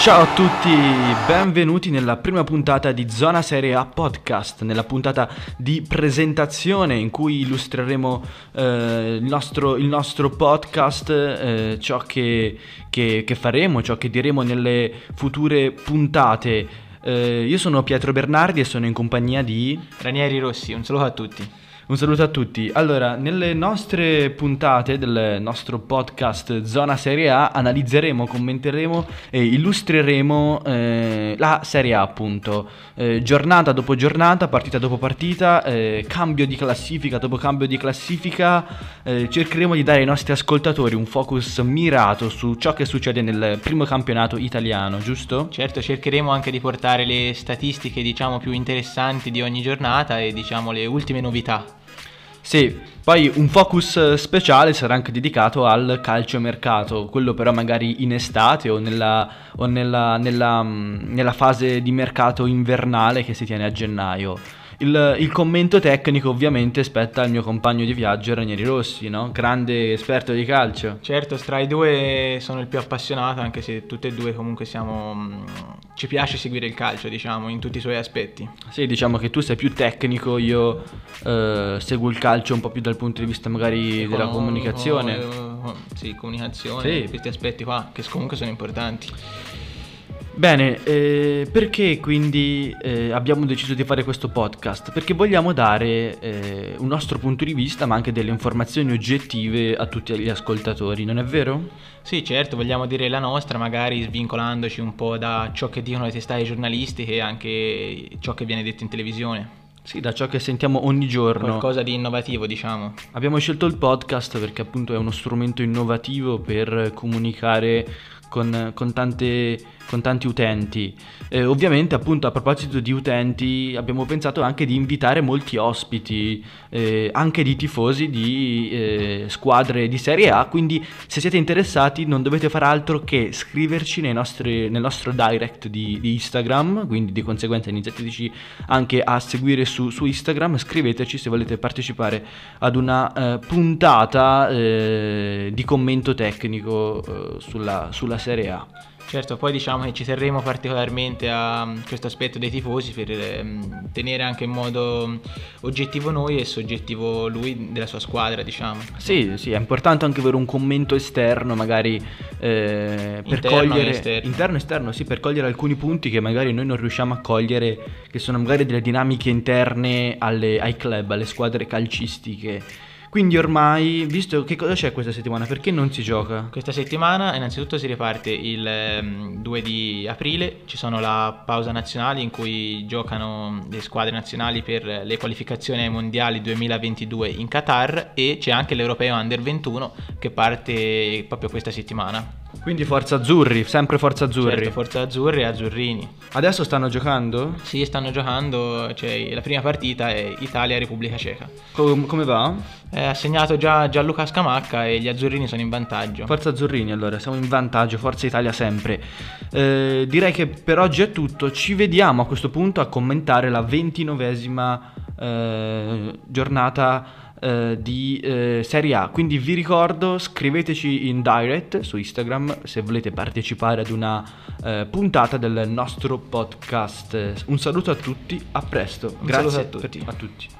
Ciao a tutti, benvenuti nella prima puntata di Zona Serie A Podcast, nella puntata di presentazione in cui illustreremo eh, il, nostro, il, nostro, podcast, eh, ciò che, che, che, faremo, ciò che diremo nelle future puntate. Eh, io sono Pietro Bernardi e sono in compagnia di Ranieri Rossi, un saluto a tutti. Un saluto a tutti. Allora, nelle nostre puntate del nostro podcast Zona Serie A analizzeremo, commenteremo e illustreremo eh, la Serie A, appunto. Eh, giornata dopo giornata, partita dopo partita, eh, cambio di classifica dopo cambio di classifica. Eh, cercheremo di dare ai nostri ascoltatori un focus mirato su ciò che succede nel primo campionato italiano, giusto? Certo, cercheremo anche di portare le statistiche, diciamo, più interessanti di ogni giornata e, diciamo, le ultime novità. Sì, poi un focus speciale sarà anche dedicato al calciomercato, quello però magari in estate o nella, o nella, nella, mm, nella fase di mercato invernale che si tiene a gennaio. Il, il, commento tecnico ovviamente spetta al mio compagno di viaggio Ranieri Rossi, no? grande esperto di calcio. Certo, tra i due sono il più appassionato, anche se tutte e due comunque siamo... Mm, ci piace seguire il calcio, diciamo, in tutti i suoi aspetti. Sì, diciamo che tu sei più tecnico, io eh, seguo il calcio un po' più dal punto di vista magari della comunicazione. Oh, sì, comunicazione, sì. questi aspetti qua, che comunque sono importanti. Bene, eh, perché quindi eh, abbiamo deciso di fare questo podcast? Perché vogliamo dare eh, un nostro punto di vista, ma anche delle informazioni oggettive a tutti gli ascoltatori, non è vero? Sì, certo, vogliamo dire la nostra, magari svincolandoci un po' da ciò che dicono le testate giornalistiche e anche ciò che viene detto in televisione. Sì, da ciò che sentiamo ogni giorno. Qualcosa di innovativo, diciamo. Abbiamo scelto il podcast perché appunto è uno strumento innovativo per comunicare con, con tante con tanti utenti. Eh, ovviamente, appunto, a proposito di utenti, abbiamo pensato anche di invitare molti ospiti, eh, anche di tifosi di eh, squadre di Serie A. Quindi, se siete interessati, non dovete fare altro che scriverci nostri, nel nostro direct di, di, Instagram. Quindi, di conseguenza, iniziateci anche a seguire su, su Instagram. Scriveteci se volete partecipare ad una eh, puntata eh, di commento tecnico sulla, sulla Serie A. Certo, poi diciamo che ci terremo particolarmente a mm, questo aspetto dei tifosi per eh, tenere anche in modo mm, oggettivo noi e soggettivo lui della sua squadra, diciamo. Sì, sì, è importante anche avere un commento esterno, magari eh, per interno cogliere esterno. interno esterno, sì, per cogliere alcuni punti che magari noi non riusciamo a cogliere, che sono magari delle dinamiche interne alle, ai club, alle squadre calcistiche quindi ormai, visto che cosa c'è questa settimana, perché non si gioca? Questa settimana innanzitutto si riparte il 2 ehm, di aprile, ci sono la pausa nazionale in cui giocano le squadre nazionali per le qualificazioni ai mondiali 2022 in Qatar e c'è anche l'Europeo Under 21 che parte proprio questa settimana. Quindi Forza Azzurri, sempre Forza Azzurri. Certo, Forza Azzurri e Azzurrini. Adesso stanno giocando? Sì, stanno giocando, cioè la prima partita è Italia-Repubblica Ceca. Com- come va? ha segnato già Gianluca Scamacca e gli azzurrini sono in vantaggio. Forza Azzurrini allora, siamo in vantaggio, Forza Italia sempre. Eh, direi che per oggi è tutto, ci vediamo a questo punto a commentare la ventinovesima eh, giornata eh, di eh, Serie A. Quindi vi ricordo, scriveteci in direct su Instagram se volete partecipare ad una eh, puntata del nostro podcast. Un saluto a tutti, a presto. Un Grazie a tutti. a tutti.